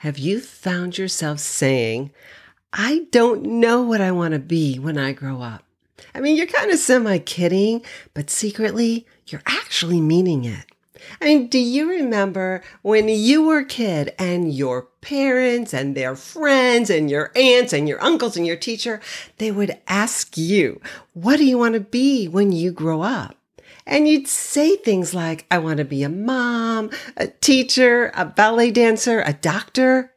Have you found yourself saying, I don't know what I want to be when I grow up? I mean, you're kind of semi kidding, but secretly, you're actually meaning it. I mean, do you remember when you were a kid and your parents and their friends and your aunts and your uncles and your teacher, they would ask you, what do you want to be when you grow up? And you'd say things like, I want to be a mom, a teacher, a ballet dancer, a doctor.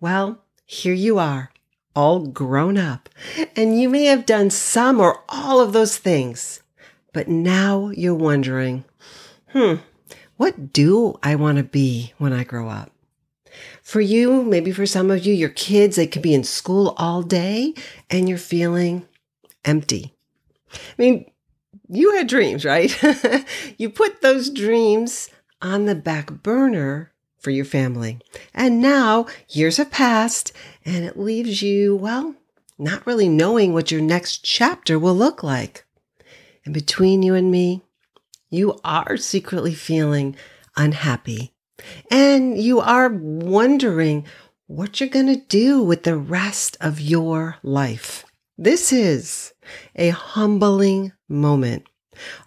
Well, here you are, all grown up, and you may have done some or all of those things. But now you're wondering, hmm, what do I want to be when I grow up? For you, maybe for some of you, your kids, they could be in school all day and you're feeling empty. I mean, you had dreams, right? you put those dreams on the back burner for your family. And now years have passed and it leaves you, well, not really knowing what your next chapter will look like. And between you and me, you are secretly feeling unhappy. And you are wondering what you're going to do with the rest of your life. This is a humbling moment.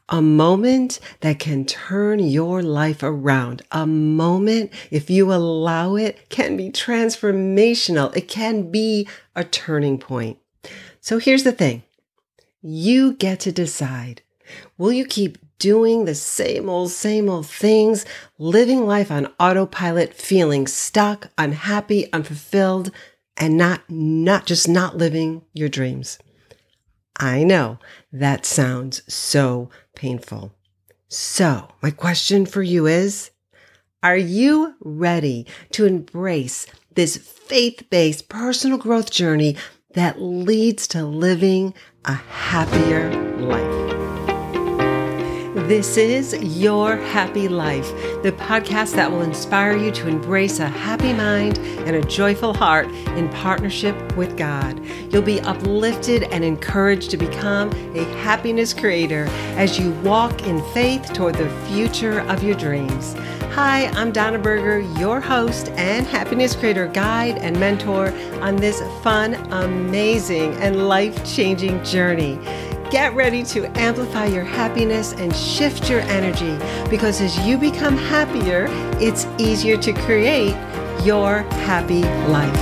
A moment that can turn your life around. A moment, if you allow it, can be transformational. It can be a turning point. So here's the thing. You get to decide. Will you keep doing the same old, same old things, living life on autopilot, feeling stuck, unhappy, unfulfilled, and not, not just not living your dreams? I know that sounds so painful. So, my question for you is Are you ready to embrace this faith based personal growth journey that leads to living a happier life? This is Your Happy Life, the podcast that will inspire you to embrace a happy mind and a joyful heart in partnership with God. You'll be uplifted and encouraged to become a happiness creator as you walk in faith toward the future of your dreams. Hi, I'm Donna Burgher, your host and happiness creator guide and mentor on this fun, amazing, and life changing journey. Get ready to amplify your happiness and shift your energy because as you become happier, it's easier to create your happy life.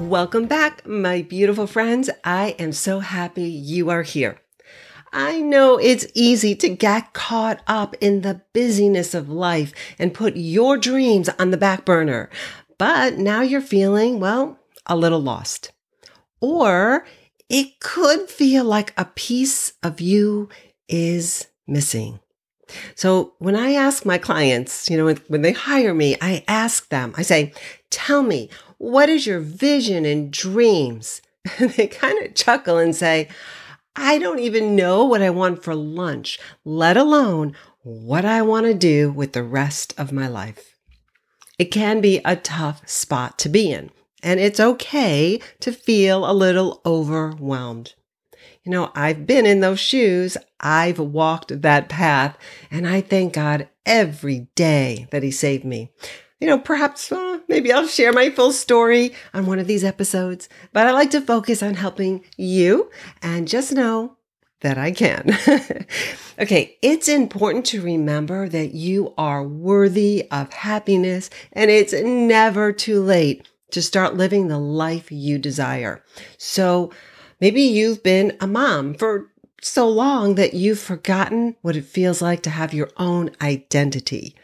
Welcome back, my beautiful friends. I am so happy you are here. I know it's easy to get caught up in the busyness of life and put your dreams on the back burner, but now you're feeling, well, a little lost. Or it could feel like a piece of you is missing. So when I ask my clients, you know, when they hire me, I ask them, I say, tell me, what is your vision and dreams? And they kind of chuckle and say, I don't even know what I want for lunch, let alone what I want to do with the rest of my life. It can be a tough spot to be in and it's okay to feel a little overwhelmed. You know, I've been in those shoes. I've walked that path and I thank God every day that he saved me. You know, perhaps uh, maybe I'll share my full story on one of these episodes, but I like to focus on helping you and just know that I can. okay, it's important to remember that you are worthy of happiness and it's never too late to start living the life you desire. So maybe you've been a mom for so long that you've forgotten what it feels like to have your own identity.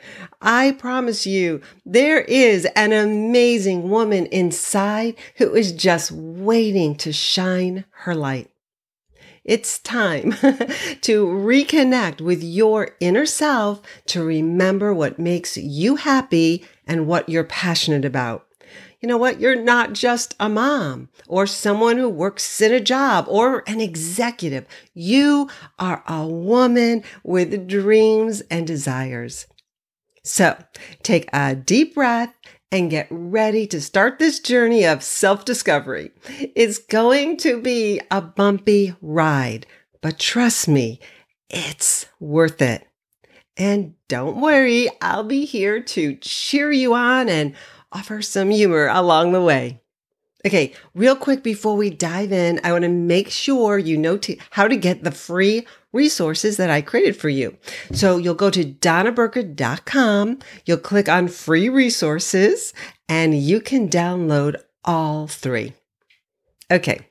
I promise you, there is an amazing woman inside who is just waiting to shine her light. It's time to reconnect with your inner self to remember what makes you happy and what you're passionate about you know what? You're not just a mom or someone who works in a job or an executive. You are a woman with dreams and desires. So take a deep breath and get ready to start this journey of self discovery. It's going to be a bumpy ride, but trust me, it's worth it. And don't worry, I'll be here to cheer you on and offer some humor along the way. Okay, real quick before we dive in, I want to make sure you know to, how to get the free resources that I created for you. So you'll go to donnaburgher.com, you'll click on free resources, and you can download all three. Okay,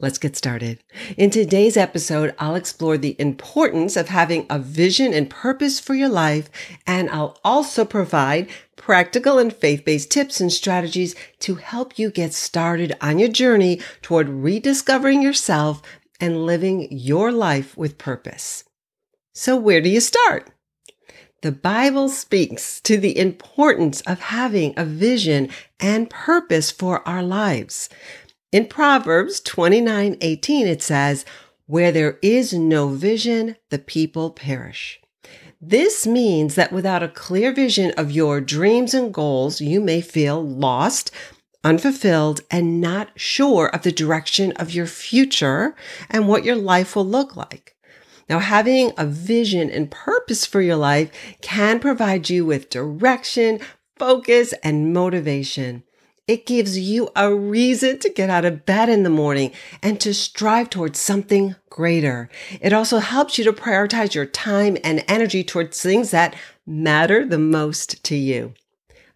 Let's get started. In today's episode, I'll explore the importance of having a vision and purpose for your life, and I'll also provide practical and faith based tips and strategies to help you get started on your journey toward rediscovering yourself and living your life with purpose. So, where do you start? The Bible speaks to the importance of having a vision and purpose for our lives. In Proverbs 29 18, it says, Where there is no vision, the people perish. This means that without a clear vision of your dreams and goals, you may feel lost, unfulfilled, and not sure of the direction of your future and what your life will look like. Now, having a vision and purpose for your life can provide you with direction, focus, and motivation. It gives you a reason to get out of bed in the morning and to strive towards something greater. It also helps you to prioritize your time and energy towards things that matter the most to you.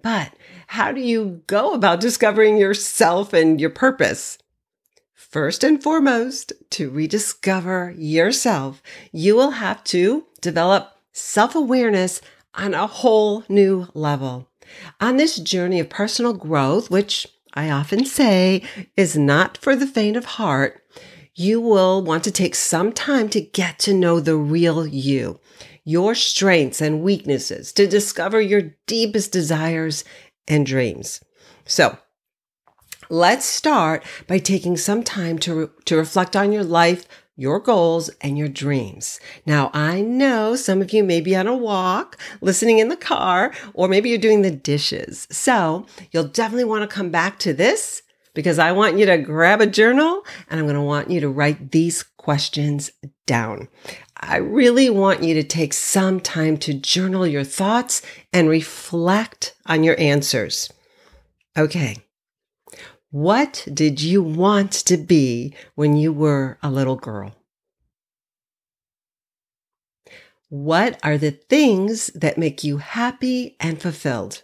But how do you go about discovering yourself and your purpose? First and foremost, to rediscover yourself, you will have to develop self awareness on a whole new level. On this journey of personal growth, which I often say is not for the faint of heart, you will want to take some time to get to know the real you, your strengths and weaknesses, to discover your deepest desires and dreams. So, let's start by taking some time to, re- to reflect on your life your goals and your dreams. Now, I know some of you may be on a walk, listening in the car, or maybe you're doing the dishes. So you'll definitely want to come back to this because I want you to grab a journal and I'm going to want you to write these questions down. I really want you to take some time to journal your thoughts and reflect on your answers. Okay. What did you want to be when you were a little girl? What are the things that make you happy and fulfilled?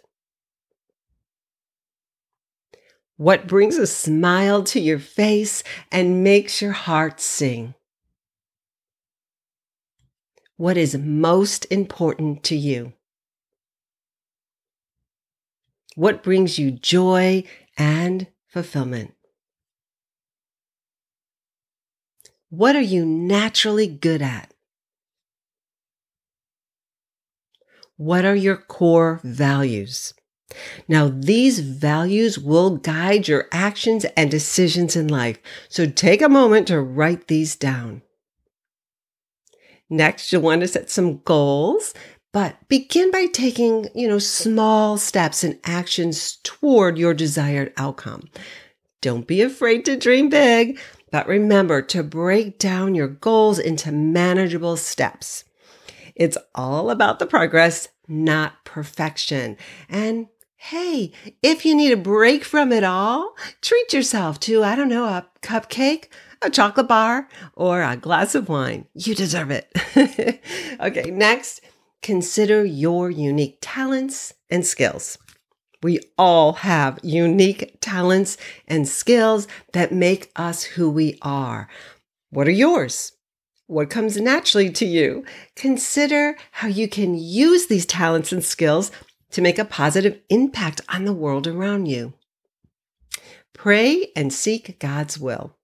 What brings a smile to your face and makes your heart sing? What is most important to you? What brings you joy and fulfillment? What are you naturally good at? What are your core values? Now, these values will guide your actions and decisions in life. So take a moment to write these down. Next, you'll want to set some goals but begin by taking, you know, small steps and actions toward your desired outcome. Don't be afraid to dream big, but remember to break down your goals into manageable steps. It's all about the progress, not perfection. And hey, if you need a break from it all, treat yourself to, I don't know, a cupcake, a chocolate bar, or a glass of wine. You deserve it. okay, next consider your unique talents and skills. We all have unique talents and skills that make us who we are. What are yours? What comes naturally to you? Consider how you can use these talents and skills to make a positive impact on the world around you. Pray and seek God's will.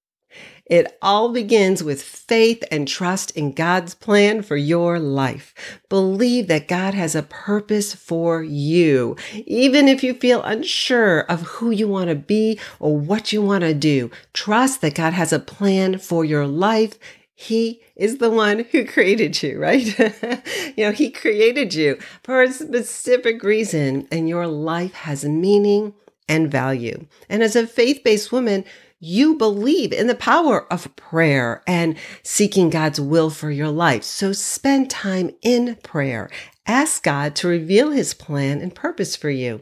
It all begins with faith and trust in God's plan for your life. Believe that God has a purpose for you. Even if you feel unsure of who you want to be or what you want to do, trust that God has a plan for your life. He is the one who created you, right? you know, He created you for a specific reason, and your life has meaning and value. And as a faith based woman, you believe in the power of prayer and seeking God's will for your life. So spend time in prayer. Ask God to reveal his plan and purpose for you.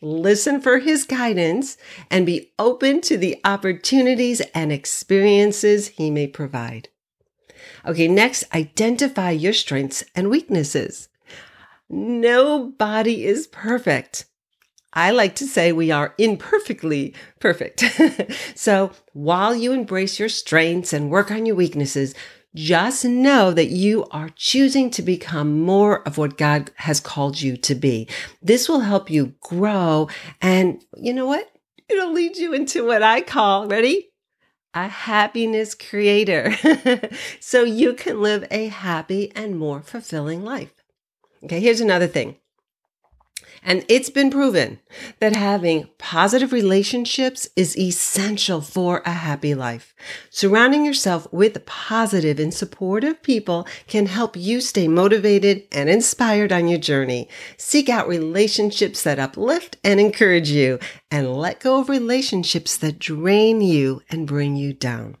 Listen for his guidance and be open to the opportunities and experiences he may provide. Okay, next, identify your strengths and weaknesses. Nobody is perfect. I like to say we are imperfectly perfect. so while you embrace your strengths and work on your weaknesses, just know that you are choosing to become more of what God has called you to be. This will help you grow. And you know what? It'll lead you into what I call, ready? A happiness creator. so you can live a happy and more fulfilling life. Okay, here's another thing. And it's been proven that having positive relationships is essential for a happy life. Surrounding yourself with positive and supportive people can help you stay motivated and inspired on your journey. Seek out relationships that uplift and encourage you and let go of relationships that drain you and bring you down.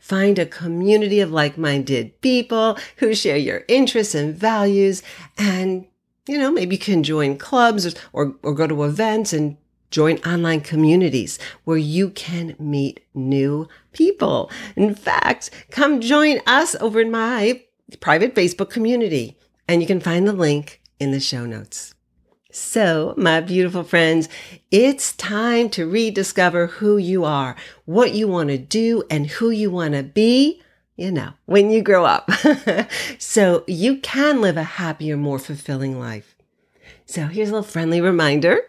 Find a community of like minded people who share your interests and values and you know, maybe you can join clubs or, or go to events and join online communities where you can meet new people. In fact, come join us over in my private Facebook community, and you can find the link in the show notes. So, my beautiful friends, it's time to rediscover who you are, what you want to do, and who you want to be you know, when you grow up. so you can live a happier, more fulfilling life. So here's a little friendly reminder.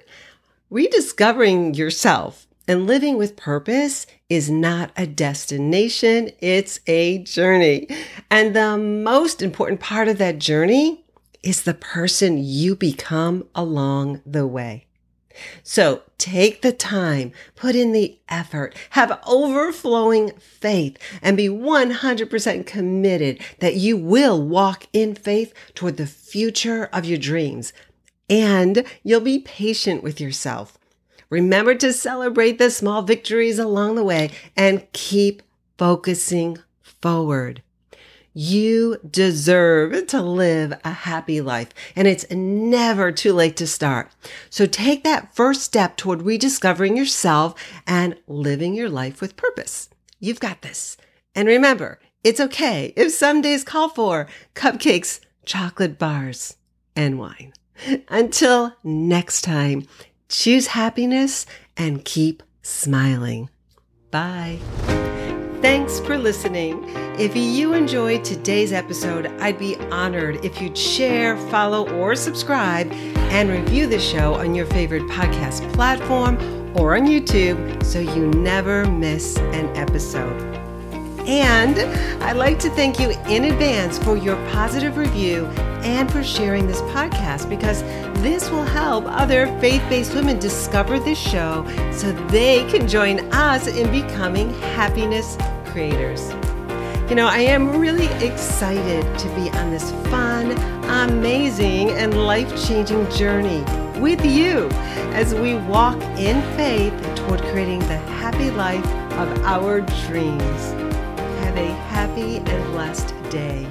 Rediscovering yourself and living with purpose is not a destination. It's a journey. And the most important part of that journey is the person you become along the way. So take the time, put in the effort, have overflowing faith, and be 100% committed that you will walk in faith toward the future of your dreams. And you'll be patient with yourself. Remember to celebrate the small victories along the way and keep focusing forward. You deserve to live a happy life and it's never too late to start. So take that first step toward rediscovering yourself and living your life with purpose. You've got this. And remember, it's okay if some days call for cupcakes, chocolate bars, and wine. Until next time, choose happiness and keep smiling. Bye. Thanks for listening. If you enjoyed today's episode, I'd be honored if you'd share, follow, or subscribe and review the show on your favorite podcast platform or on YouTube so you never miss an episode. And I'd like to thank you in advance for your positive review and for sharing this podcast because this will help other faith based women discover this show so they can join us in becoming happiness creators. You know, I am really excited to be on this fun, amazing, and life changing journey with you as we walk in faith toward creating the happy life of our dreams. Have a happy and blessed day.